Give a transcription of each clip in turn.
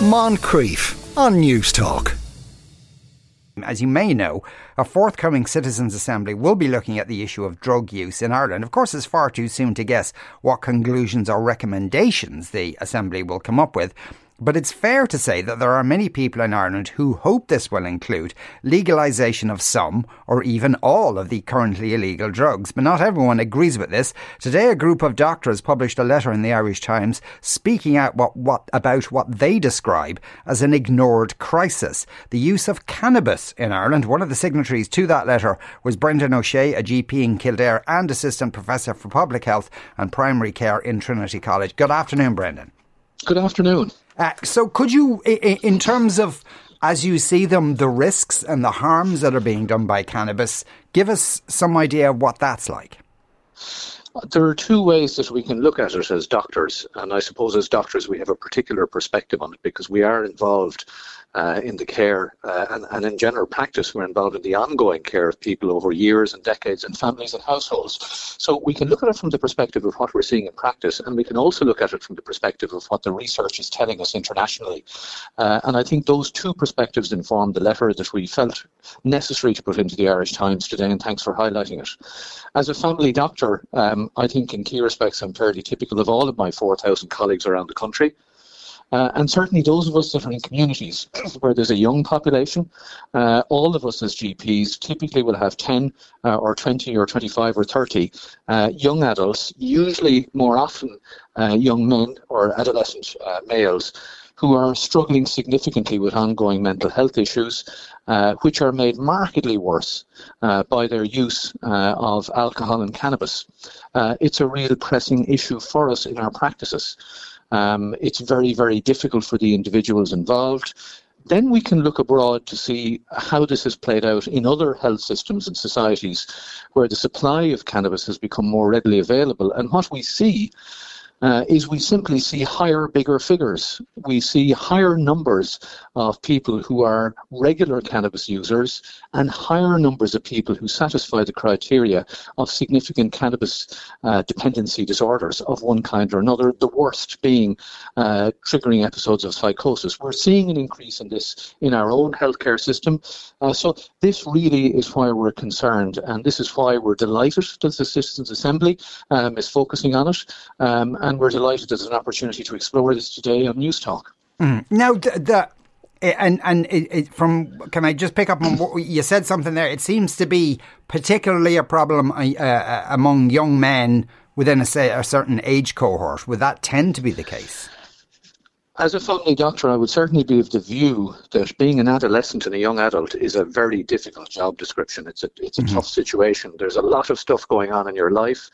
Moncrieff on Newstalk. As you may know, a forthcoming Citizens' Assembly will be looking at the issue of drug use in Ireland. Of course, it's far too soon to guess what conclusions or recommendations the Assembly will come up with. But it's fair to say that there are many people in Ireland who hope this will include legalisation of some or even all of the currently illegal drugs. But not everyone agrees with this. Today, a group of doctors published a letter in the Irish Times speaking out what, what, about what they describe as an ignored crisis the use of cannabis in Ireland. One of the signatories to that letter was Brendan O'Shea, a GP in Kildare and Assistant Professor for Public Health and Primary Care in Trinity College. Good afternoon, Brendan. Good afternoon. Uh, so, could you, in terms of as you see them, the risks and the harms that are being done by cannabis, give us some idea of what that's like. There are two ways that we can look at it as doctors, and I suppose as doctors we have a particular perspective on it because we are involved uh, in the care uh, and, and in general practice we're involved in the ongoing care of people over years and decades and families and households. So we can look at it from the perspective of what we're seeing in practice and we can also look at it from the perspective of what the research is telling us internationally. Uh, and I think those two perspectives inform the letter that we felt necessary to put into the Irish Times today and thanks for highlighting it. As a family doctor, um, I think in key respects I'm fairly typical of all of my 4,000 colleagues around the country. Uh, and certainly those of us that are in communities where there's a young population, uh, all of us as GPs typically will have 10 uh, or 20 or 25 or 30 uh, young adults, usually more often uh, young men or adolescent uh, males, who are struggling significantly with ongoing mental health issues, uh, which are made markedly worse uh, by their use uh, of alcohol and cannabis. it's a real pressing issue for us in our practices. Um, it's very, very difficult for the individuals involved. Then we can look abroad to see how this has played out in other health systems and societies where the supply of cannabis has become more readily available. And what we see uh, is we simply see higher, bigger figures. We see higher numbers of people who are regular cannabis users and higher numbers of people who satisfy the criteria of significant cannabis uh, dependency disorders of one kind or another, the worst being uh, triggering episodes of psychosis. We're seeing an increase in this in our own healthcare system. Uh, so this really is why we're concerned, and this is why we're delighted that the Citizens Assembly um, is focusing on it. Um, and we're delighted there's an opportunity to explore this today on Newstalk. Mm. Now, the, the and and it, it, from can I just pick up on what you said something there? It seems to be particularly a problem uh, among young men within a, say, a certain age cohort. Would that tend to be the case? As a family doctor, I would certainly be of the view that being an adolescent and a young adult is a very difficult job description. It's a it's a mm-hmm. tough situation. There's a lot of stuff going on in your life.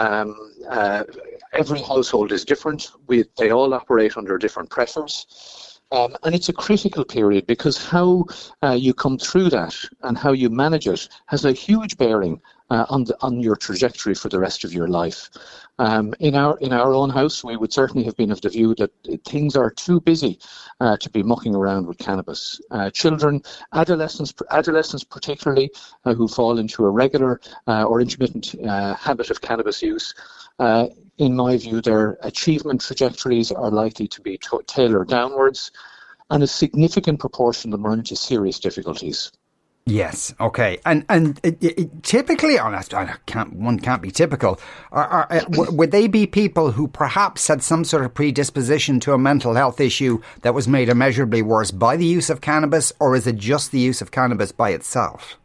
Um, uh, every household is different. We, they all operate under different pressures. Um, and it's a critical period because how uh, you come through that and how you manage it has a huge bearing uh, on the, on your trajectory for the rest of your life. Um, in our in our own house, we would certainly have been of the view that things are too busy uh, to be mucking around with cannabis. Uh, children, adolescents, adolescents particularly, uh, who fall into a regular uh, or intermittent uh, habit of cannabis use. in my view, their achievement trajectories are likely to be t- tailored downwards, and a significant proportion of them run into serious difficulties. Yes. Okay. And and it, it, typically, honest, I can't. One can't be typical. Are, are, uh, would they be people who perhaps had some sort of predisposition to a mental health issue that was made immeasurably worse by the use of cannabis, or is it just the use of cannabis by itself?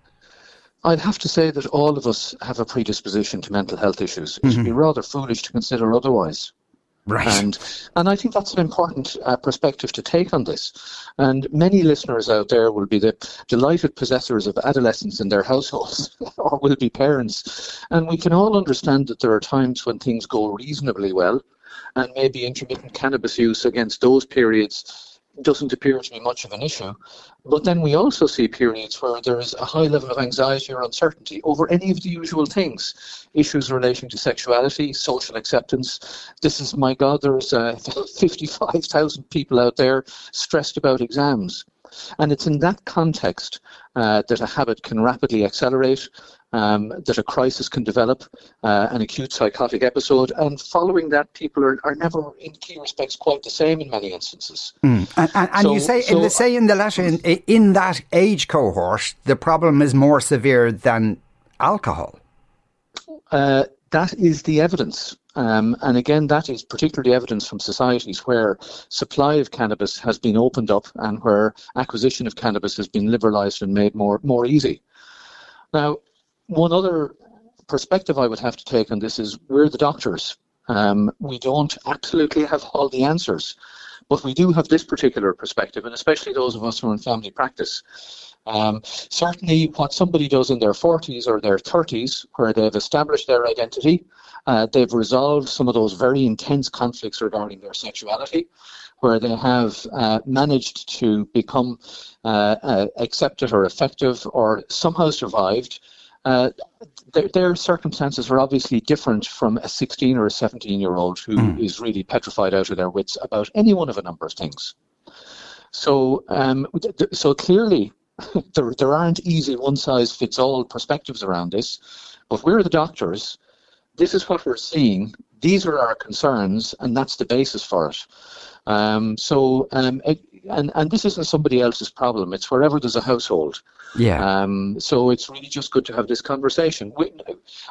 I'd have to say that all of us have a predisposition to mental health issues. It would mm-hmm. be rather foolish to consider otherwise. Right. And and I think that's an important uh, perspective to take on this. And many listeners out there will be the delighted possessors of adolescents in their households, or will be parents. And we can all understand that there are times when things go reasonably well, and maybe intermittent cannabis use against those periods doesn't appear to be much of an issue. But then we also see periods where there is a high level of anxiety or uncertainty over any of the usual things issues relating to sexuality, social acceptance. This is, my God, there's uh, 55,000 people out there stressed about exams. And it's in that context uh, that a habit can rapidly accelerate, um, that a crisis can develop, uh, an acute psychotic episode, and following that, people are, are never, in key respects, quite the same in many instances. Mm. And, and, and so, you say, so, in the, say in the letter, in, in that age cohort, the problem is more severe than alcohol. Uh, that is the evidence. Um, and again, that is particularly evidence from societies where supply of cannabis has been opened up and where acquisition of cannabis has been liberalised and made more more easy. Now, one other perspective I would have to take on this is we're the doctors. Um, we don't absolutely have all the answers, but we do have this particular perspective, and especially those of us who are in family practice. Um, certainly, what somebody does in their 40s or their 30s, where they've established their identity, uh, they've resolved some of those very intense conflicts regarding their sexuality, where they have uh, managed to become uh, uh accepted or effective or somehow survived. Uh, their, their, circumstances are obviously different from a 16 or a 17 year old who mm. is really petrified out of their wits about any one of a number of things. So, um, so clearly, there, there aren't easy one size fits all perspectives around this, but we're the doctors. This is what we're seeing. These are our concerns, and that's the basis for it. Um, so, um, it, and and this isn't somebody else's problem. It's wherever there's a household. Yeah. Um, so it's really just good to have this conversation. We,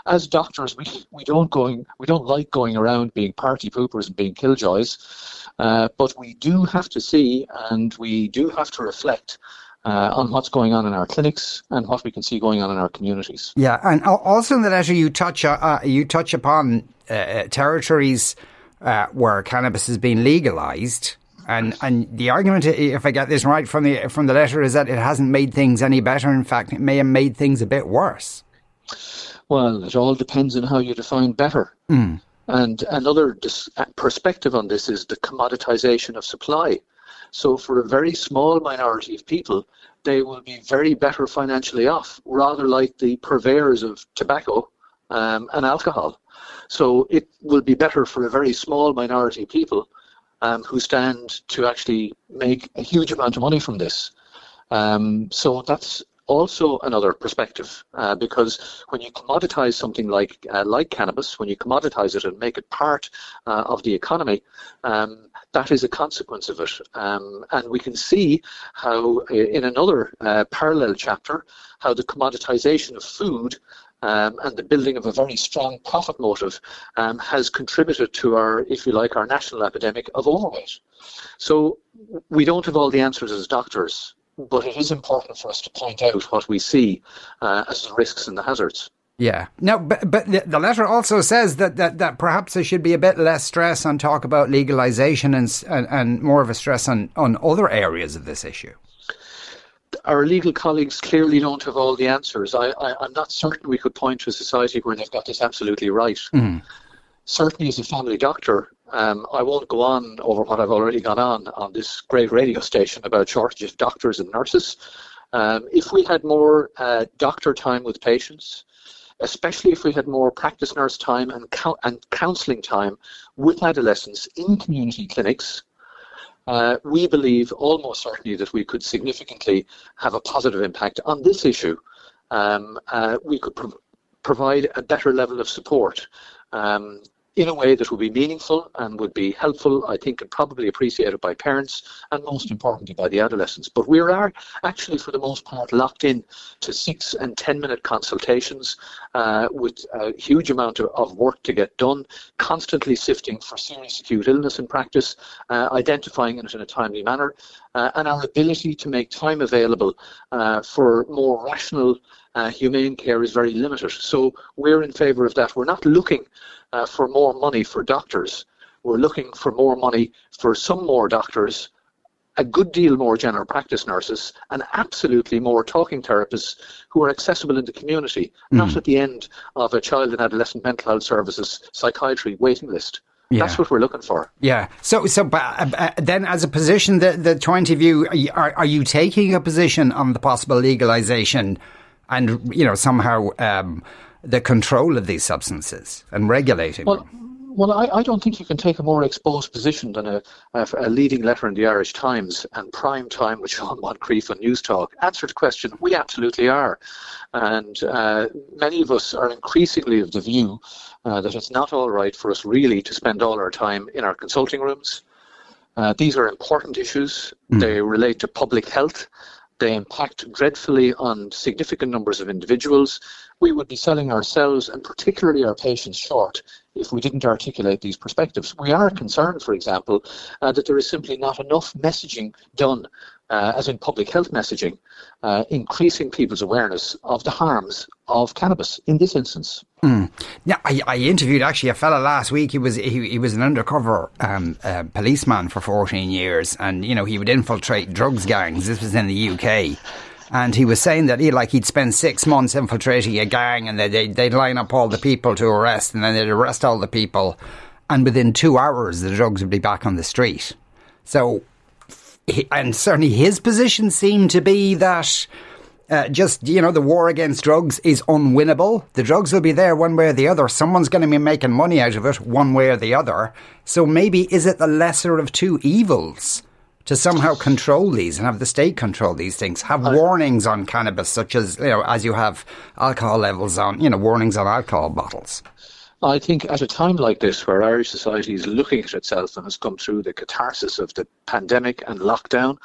as doctors, we we don't going we don't like going around being party poopers and being killjoys, uh, but we do have to see and we do have to reflect uh, on what's going on in our clinics and what we can see going on in our communities. Yeah, and also in the letter you touch uh, uh you touch upon uh, territories uh, where cannabis has been legalized. And and the argument, if I get this right from the from the letter, is that it hasn't made things any better. In fact, it may have made things a bit worse. Well, it all depends on how you define better. Mm. And another dis- perspective on this is the commoditization of supply. So for a very small minority of people, they will be very better financially off, rather like the purveyors of tobacco um, and alcohol. So it will be better for a very small minority of people um, who stand to actually make a huge amount of money from this. Um, so that's also another perspective uh, because when you commoditize something like uh, like cannabis, when you commoditize it and make it part uh, of the economy, um, that is a consequence of it. Um, and we can see how, in another uh, parallel chapter, how the commoditization of food um, and the building of a very strong profit motive um, has contributed to our, if you like, our national epidemic of overweight. So we don't have all the answers as doctors, but it is important for us to point out what we see uh, as the risks and the hazards. Yeah. No, but but the letter also says that, that, that perhaps there should be a bit less stress on talk about legalization and and, and more of a stress on, on other areas of this issue. Our legal colleagues clearly don't have all the answers. I, I, am not certain we could point to a society where they've got this absolutely right. Mm. Certainly, as a family doctor, um, I won't go on over what I've already gone on on this great radio station about shortage of doctors and nurses. Um, if we had more uh, doctor time with patients, especially if we had more practice nurse time and, and counselling time with adolescents in community clinics, uh, we believe almost certainly that we could significantly have a positive impact on this issue. Um, uh, we could pro- provide a better level of support. Um, in a way that would be meaningful and would be helpful, I think, and probably appreciated by parents and most importantly by the adolescents. But we are actually, for the most part, locked in to six and ten minute consultations uh, with a huge amount of, of, work to get done, constantly sifting for serious acute illness in practice, uh, identifying it in a timely manner, uh, and our ability to make time available uh, for more rational uh, humane care is very limited. So we're in favour of that. We're not looking uh, for more money for doctors. We're looking for more money for some more doctors, a good deal more general practice nurses, and absolutely more talking therapists who are accessible in the community, mm. not at the end of a child and adolescent mental health services psychiatry waiting list. Yeah. That's what we're looking for. Yeah. So, so uh, uh, then, as a position, the the twenty view, are are you taking a position on the possible legalization, and you know somehow um, the control of these substances and regulating well, them? Well, I, I, don't think you can take a more exposed position than a, a, a, leading letter in the Irish Times and prime time with Sean Moncrieff on Newstalk. Answer the question, we absolutely are. And uh, many of us are increasingly of the view uh, that it's not all right for us really to spend all our time in our consulting rooms. Uh, these are important issues. Mm. They relate to public health. They impact dreadfully on significant numbers of individuals. We would be selling ourselves and particularly our patients short if we didn't articulate these perspectives. We are concerned, for example, uh, that there is simply not enough messaging done, uh, as in public health messaging, uh, increasing people's awareness of the harms of cannabis in this instance. Mm. I, I, interviewed actually a fella last week. He was he, he was an undercover um, uh, policeman for 14 years, and you know he would infiltrate drugs gangs. This was in the UK. And he was saying that he like he'd spend six months infiltrating a gang, and they'd, they'd line up all the people to arrest, and then they'd arrest all the people, and within two hours the drugs would be back on the street. So, and certainly his position seemed to be that. Uh, just you know, the war against drugs is unwinnable. The drugs will be there one way or the other. Someone's going to be making money out of it one way or the other. So maybe is it the lesser of two evils? to somehow control these and have the state control these things. Have warnings on cannabis, such as you know, as you have alcohol levels on, you know, warnings on alcohol bottles. I think at a time like this, where Irish society is looking at itself and has come through the catharsis of the pandemic and lockdown,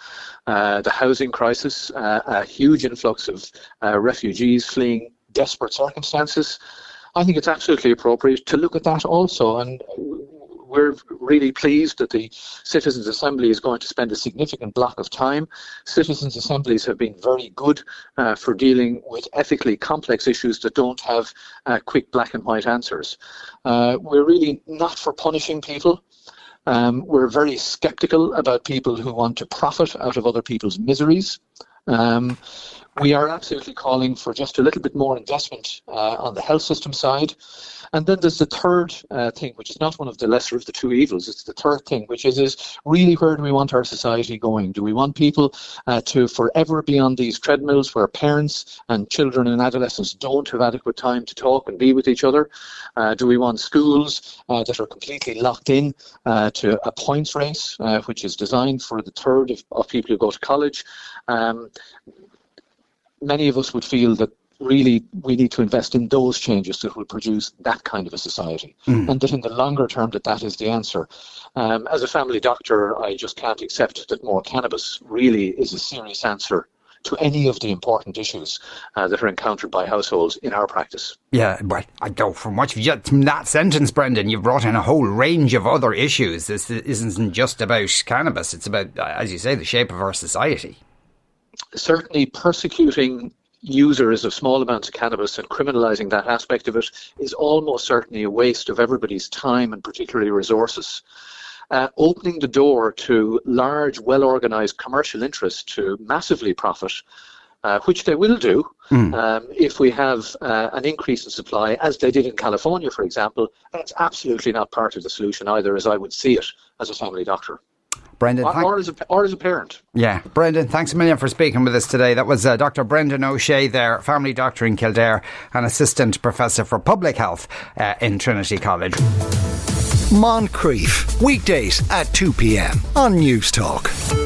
uh, the housing crisis, uh, a huge influx of uh, refugees fleeing desperate circumstances, I think it's absolutely appropriate to look at that also. And we're really pleased that the Citizens Assembly is going to spend a significant block of time. Citizens Assemblies have been very good uh, for dealing with ethically complex issues that don't have uh, quick black and white answers. Uh, we're really not for punishing people. Um, we're very skeptical about people who want to profit out of other people's miseries. Um, we are absolutely calling for just a little bit more investment uh, on the health system side. And then there's the third uh, thing, which is not one of the lesser of the two evils. It's the third thing, which is, is really where do we want our society going? Do we want people uh, to forever be on these treadmills where parents and children and adolescents don't have adequate time to talk and be with each other? Uh, do we want schools uh, that are completely locked in uh, to a points race, which is designed for the third of, of people who go to college? Um, many of us would feel that really we need to invest in those changes that will produce that kind of a society mm. and that in the longer term that that is the answer um, as a family doctor i just can't accept that more cannabis really is a serious answer to any of the important issues uh, that are encountered by households in our practice. Yeah, well, I don't. From what you from that sentence, Brendan, you've brought in a whole range of other issues. This isn't just about cannabis; it's about, as you say, the shape of our society. Certainly, persecuting users of small amounts of cannabis and criminalizing that aspect of it is almost certainly a waste of everybody's time and particularly resources. Uh, opening the door to large, well organized commercial interests to massively profit, uh, which they will do mm. um, if we have uh, an increase in supply, as they did in California, for example. That's absolutely not part of the solution either, as I would see it as a family doctor. Brendan, or, or, as a, or as a parent. Yeah, Brendan, thanks a million for speaking with us today. That was uh, Dr. Brendan O'Shea there, family doctor in Kildare and assistant professor for public health uh, in Trinity College. Moncrieff, weekdays at 2 p.m. on Newstalk.